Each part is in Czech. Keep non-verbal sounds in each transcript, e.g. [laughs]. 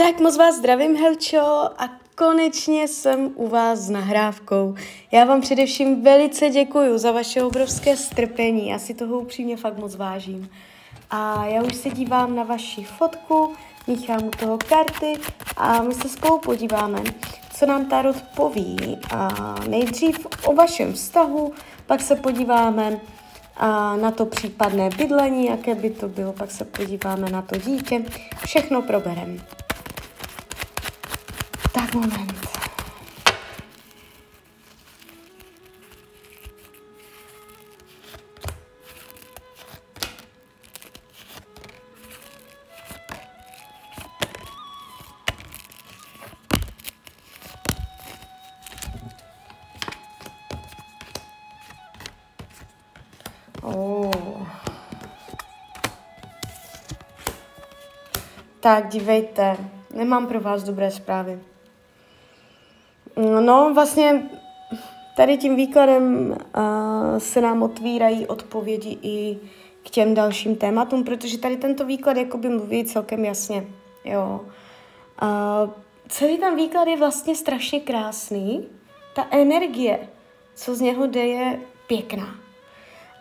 Tak moc vás zdravím, Helčo, a konečně jsem u vás s nahrávkou. Já vám především velice děkuji za vaše obrovské strpení, já si toho upřímně fakt moc vážím. A já už se dívám na vaši fotku, míchám u toho karty a my se spolu podíváme, co nám Tarot poví. A nejdřív o vašem vztahu, pak se podíváme a na to případné bydlení, jaké by to bylo, pak se podíváme na to dítě. Všechno probereme. Moment. Oh. Tak dívejte, nemám pro vás dobré zprávy. No, vlastně tady tím výkladem uh, se nám otvírají odpovědi i k těm dalším tématům, protože tady tento výklad jakoby mluví celkem jasně. Jo. Uh, celý ten výklad je vlastně strašně krásný. Ta energie, co z něho jde, je pěkná.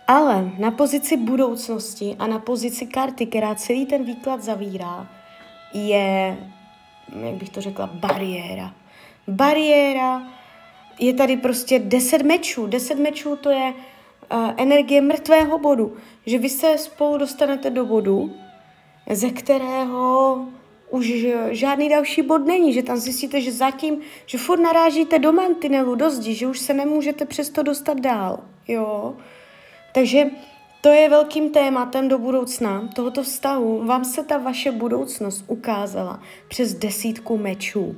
Ale na pozici budoucnosti a na pozici karty, která celý ten výklad zavírá, je, jak bych to řekla, bariéra bariéra, je tady prostě deset mečů. Deset mečů to je uh, energie mrtvého bodu, že vy se spolu dostanete do bodu, ze kterého už žádný další bod není, že tam zjistíte, že zatím, že furt narážíte do mantinelu, do zdi, že už se nemůžete přesto dostat dál, jo. Takže to je velkým tématem do budoucna tohoto vztahu. Vám se ta vaše budoucnost ukázala přes desítku mečů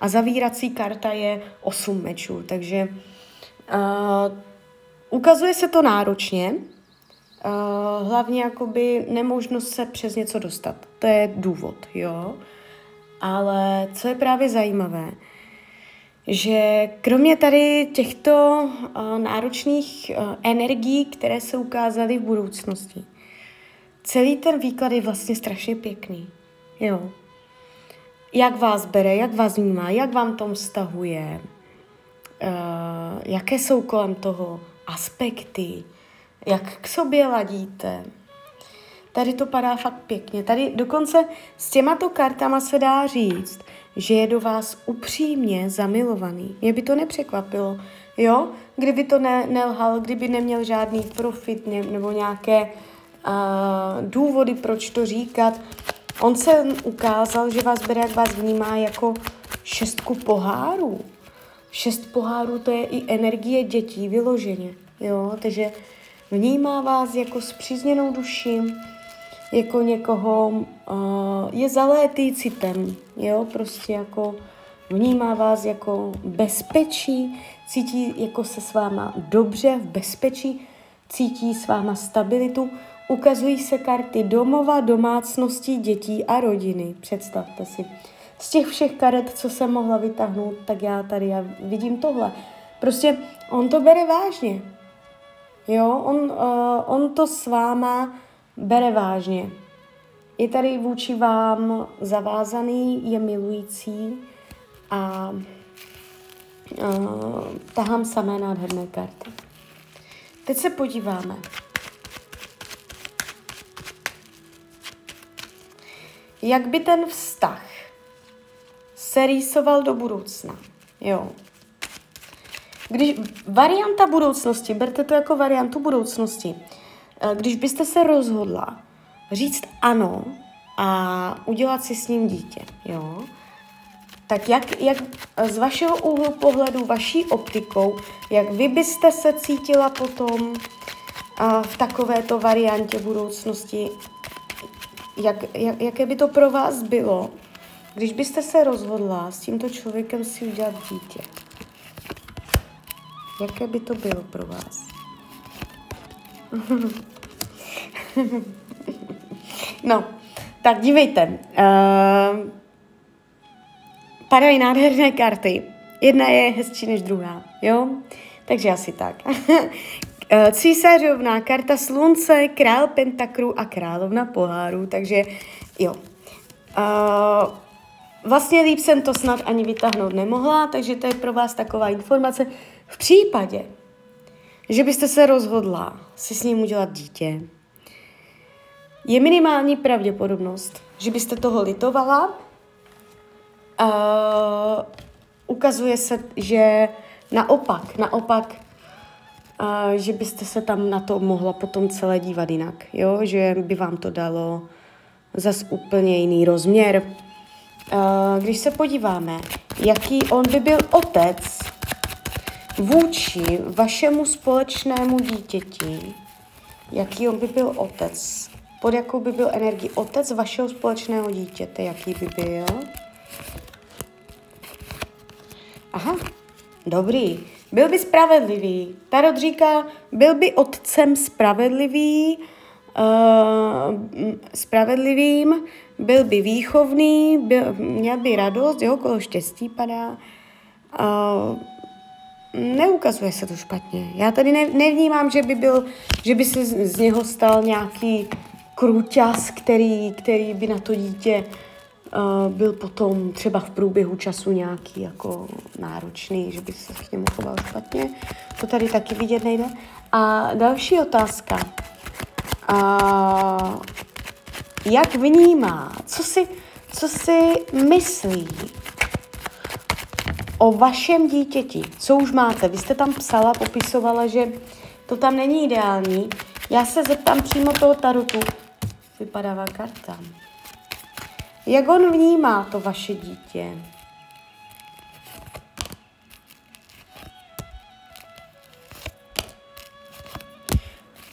a zavírací karta je 8 mečů, takže uh, ukazuje se to náročně, uh, hlavně jakoby nemožnost se přes něco dostat. To je důvod, jo. Ale co je právě zajímavé, že kromě tady těchto uh, náročných uh, energií, které se ukázaly v budoucnosti, celý ten výklad je vlastně strašně pěkný. Jo jak vás bere, jak vás vnímá, jak vám tom vztahuje, uh, jaké jsou kolem toho aspekty, jak k sobě ladíte. Tady to padá fakt pěkně. Tady dokonce s těmato kartama se dá říct, že je do vás upřímně zamilovaný. Mě by to nepřekvapilo, jo? Kdyby to ne, nelhal, kdyby neměl žádný profit ne, nebo nějaké uh, důvody, proč to říkat, On se ukázal, že vás bere, jak vás vnímá jako šestku pohárů. Šest pohárů to je i energie dětí vyloženě. Jo? Takže vnímá vás jako zpřízněnou duši, jako někoho, uh, je zalétý citem, jo, prostě jako vnímá vás jako bezpečí, cítí jako se s váma dobře, v bezpečí, cítí s váma stabilitu, Ukazují se karty domova, domácností, dětí a rodiny. Představte si. Z těch všech karet, co jsem mohla vytáhnout, tak já tady já vidím tohle. Prostě on to bere vážně. Jo, on, uh, on to s váma bere vážně. Je tady vůči vám zavázaný, je milující a uh, tahám samé nádherné karty. Teď se podíváme. Jak by ten vztah se rýsoval do budoucna. Jo. Když varianta budoucnosti, berte to jako variantu budoucnosti, eh, když byste se rozhodla říct ano a udělat si s ním dítě, jo, tak jak, jak z vašeho úhlu pohledu, vaší optikou, jak vy byste se cítila potom a v takovéto variantě budoucnosti jak, jak, jaké by to pro vás bylo, když byste se rozhodla s tímto člověkem si udělat dítě? Jaké by to bylo pro vás? [laughs] no, tak dívejte. Uh, padají nádherné karty. Jedna je hezčí než druhá, jo? Takže asi tak. [laughs] Eh, císařovná, karta slunce, král pentakru a královna poháru, takže jo. Uh, vlastně líp jsem to snad ani vytáhnout nemohla, takže to je pro vás taková informace. V případě, že byste se rozhodla si s ním udělat dítě, je minimální pravděpodobnost, že byste toho litovala. Uh, ukazuje se, že naopak, naopak, uh, že byste se tam na to mohla potom celé dívat jinak, jo? že by vám to dalo zas úplně jiný rozměr. Uh, když se podíváme, jaký on by byl otec vůči vašemu společnému dítěti, jaký on by byl otec, pod jakou by byl energii otec vašeho společného dítěte, jaký by byl. Aha, dobrý. Byl by spravedlivý. Tarot říká, byl by otcem spravedlivý, uh, spravedlivým, byl by výchovný, byl, měl by radost, jeho kolo štěstí padá. Uh, neukazuje se to špatně. Já tady ne, nevnímám, že by, byl, že by se z, z něho stal nějaký kruťas, který, který by na to dítě uh, byl potom třeba v průběhu času nějaký jako náročný, že by se k němu choval špatně. To tady taky vidět nejde. A další otázka. Uh, jak vnímá, co si, co si myslí o vašem dítěti, co už máte. Vy jste tam psala, popisovala, že to tam není ideální. Já se zeptám přímo toho tarotu. Vypadává karta. Jak on vnímá to vaše dítě?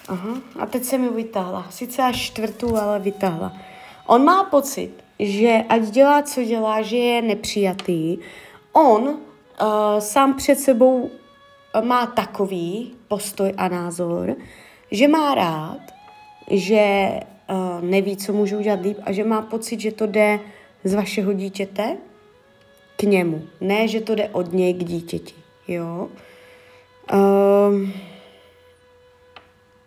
Aha, a teď se mi vytáhla. Sice až čtvrtou, ale vytáhla. On má pocit, že ať dělá, co dělá, že je nepřijatý, on uh, sám před sebou eh, má takový postoj a názor, že má rád, že uh, neví, co může udělat líp a že má pocit, že to jde z vašeho dítěte k němu. Ne, že to jde od něj k dítěti. Jo? Uh,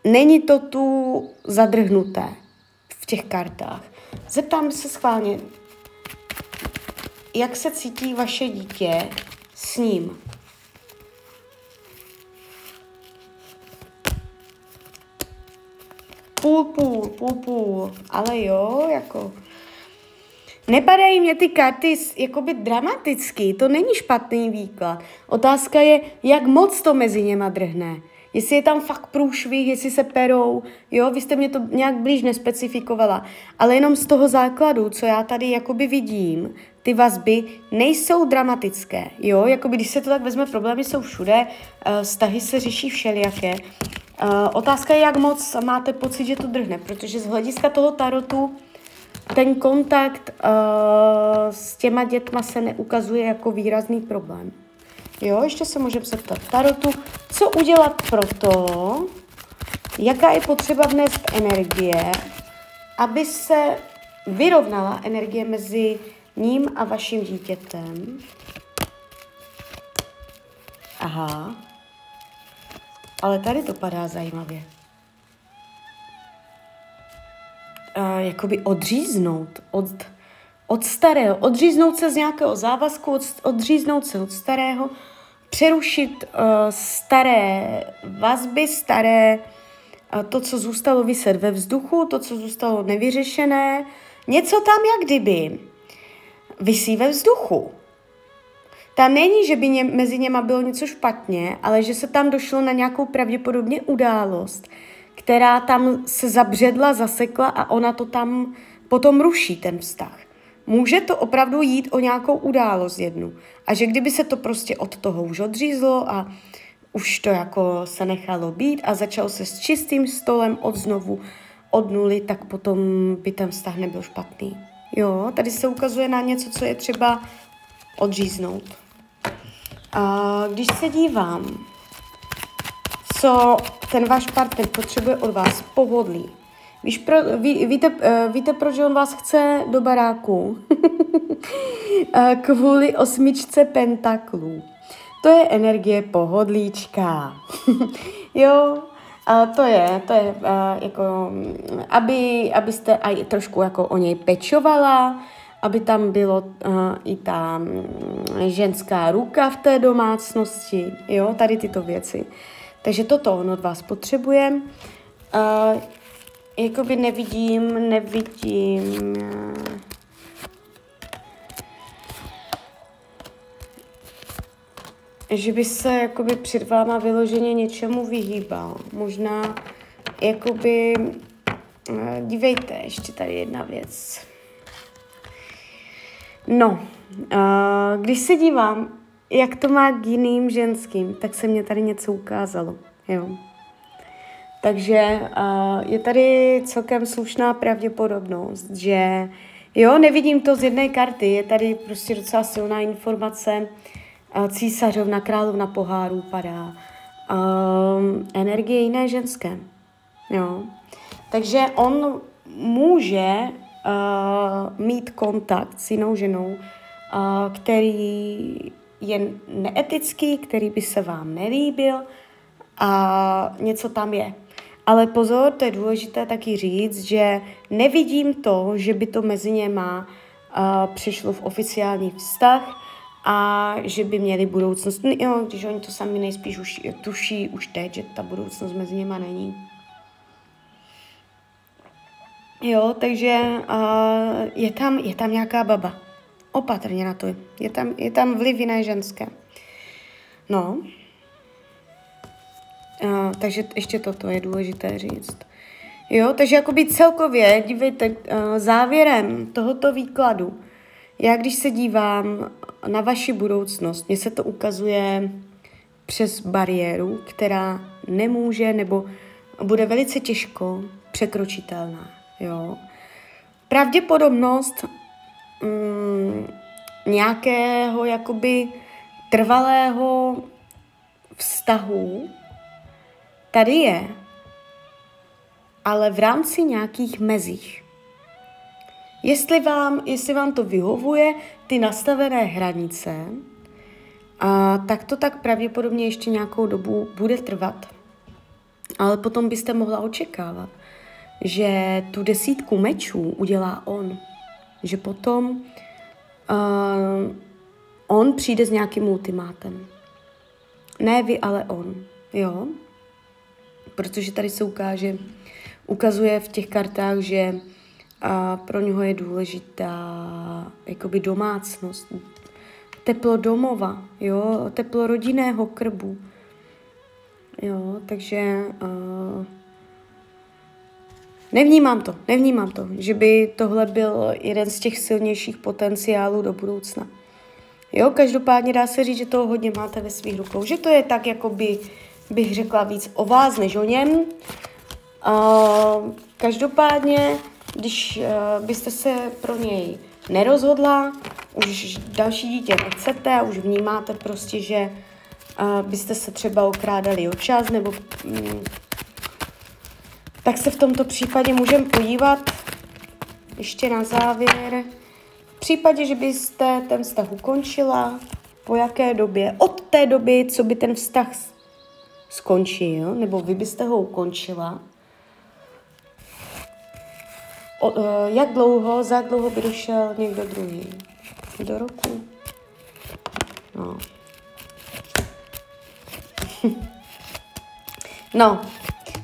není to tu zadrhnuté v těch kartách. Zeptám se schválně, jak se cítí vaše dítě s ním? Půl, půl, půl, půl. Ale jo, jako... Nepadají mě ty karty jakoby dramaticky, to není špatný výklad. Otázka je, jak moc to mezi něma drhne. Jestli je tam fakt průšvih, jestli se perou, jo, vy jste mě to nějak blíž nespecifikovala, ale jenom z toho základu, co já tady jakoby vidím, ty vazby nejsou dramatické, jo, jakoby když se to tak vezme, problémy jsou všude, uh, vztahy se řeší všelijaké. Uh, otázka je, jak moc máte pocit, že to drhne, protože z hlediska toho tarotu ten kontakt uh, s těma dětma se neukazuje jako výrazný problém. Jo, ještě se můžeme zeptat Tarotu, co udělat pro to, jaká je potřeba vnést energie, aby se vyrovnala energie mezi ním a vaším dítětem. Aha. Ale tady to padá zajímavě. Uh, jakoby odříznout od, od starého, odříznout se z nějakého závazku, od, odříznout se od starého, přerušit uh, staré vazby, staré, uh, to, co zůstalo vyset ve vzduchu, to, co zůstalo nevyřešené, něco tam jak kdyby vysí ve vzduchu. Tam není, že by ně, mezi něma bylo něco špatně, ale že se tam došlo na nějakou pravděpodobně událost, která tam se zabředla, zasekla a ona to tam potom ruší, ten vztah. Může to opravdu jít o nějakou událost jednu. A že kdyby se to prostě od toho už odřízlo a už to jako se nechalo být a začal se s čistým stolem od znovu od nuly, tak potom by ten vztah nebyl špatný. Jo, tady se ukazuje na něco, co je třeba odříznout. A když se dívám, co ten váš partner potřebuje od vás, pohodlí. Víš, pro, ví, víte, uh, víte, proč on vás chce do baráku? [laughs] Kvůli osmičce pentaklů. To je energie pohodlíčka. [laughs] jo, a to je, to je uh, jako, aby, abyste aj trošku jako o něj pečovala, aby tam bylo uh, i ta um, ženská ruka v té domácnosti, jo, tady tyto věci. Takže toto on od vás potřebuje. Uh, jakoby nevidím, nevidím... Uh, že by se jakoby před váma vyloženě něčemu vyhýbal. Možná jakoby, eh, dívejte, ještě tady jedna věc. No, eh, když se dívám, jak to má k jiným ženským, tak se mě tady něco ukázalo, jo. Takže eh, je tady celkem slušná pravděpodobnost, že jo, nevidím to z jedné karty, je tady prostě docela silná informace, císařovna, královna pohárů padá, um, energie jiné ženské. Jo. Takže on může uh, mít kontakt s jinou ženou, uh, který je neetický, který by se vám nelíbil a něco tam je. Ale pozor, to je důležité taky říct, že nevidím to, že by to mezi něma uh, přišlo v oficiální vztah, a že by měli budoucnost. No, jo, když oni to sami nejspíš už tuší už teď, že ta budoucnost mezi něma není. Jo, takže uh, je, tam, je tam nějaká baba. Opatrně na to. Je tam, je tam vliv jiné ženské. No. Uh, takže ještě toto je důležité říct. Jo, takže jakoby celkově, dívejte, závěrem tohoto výkladu já když se dívám na vaši budoucnost, mně se to ukazuje přes bariéru, která nemůže nebo bude velice těžko překročitelná. Jo. Pravděpodobnost mm, nějakého jakoby trvalého vztahu tady je, ale v rámci nějakých mezích. Jestli vám, jestli vám to vyhovuje, ty nastavené hranice, a tak to tak pravděpodobně ještě nějakou dobu bude trvat. Ale potom byste mohla očekávat, že tu desítku mečů udělá on. Že potom uh, on přijde s nějakým ultimátem. Ne vy, ale on. Jo? Protože tady se ukáže, ukazuje v těch kartách, že a pro něho je důležitá jakoby domácnost, teplo domova, jo, teplo rodinného krbu. Jo, takže uh, nevnímám to, nevnímám to, že by tohle byl jeden z těch silnějších potenciálů do budoucna. Jo, každopádně dá se říct, že toho hodně máte ve svých rukou, že to je tak, jako by, bych řekla víc o vás než o něm. Uh, každopádně když uh, byste se pro něj nerozhodla, už další dítě nechcete a už vnímáte prostě, že uh, byste se třeba okrádali o čas, nebo um, tak se v tomto případě můžeme podívat ještě na závěr. V případě, že byste ten vztah ukončila, po jaké době, od té doby, co by ten vztah skončil, nebo vy byste ho ukončila, O, uh, jak dlouho, za jak dlouho by došel někdo druhý? Do roku? No. [laughs] no,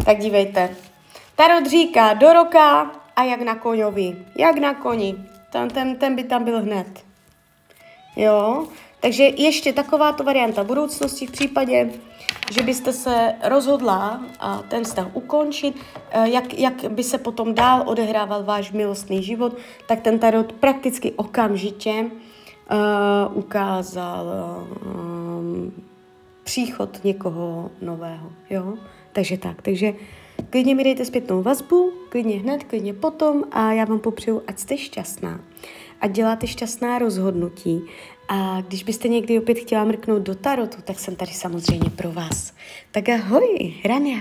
tak dívejte. Tarot říká do roka a jak na koňovi. Jak na koni. Ten, ten, ten by tam byl hned. Jo, takže ještě takováto varianta budoucnosti v případě, že byste se rozhodla a ten vztah ukončit, eh, jak, jak by se potom dál odehrával váš milostný život, tak ten tarot prakticky okamžitě uh, ukázal um, příchod někoho nového. Jo? Takže tak, takže klidně mi dejte zpětnou vazbu, klidně hned, klidně potom a já vám popřeju, ať jste šťastná, ať děláte šťastná rozhodnutí a když byste někdy opět chtěla mrknout do tarotu, tak jsem tady samozřejmě pro vás. Tak ahoj, Rania.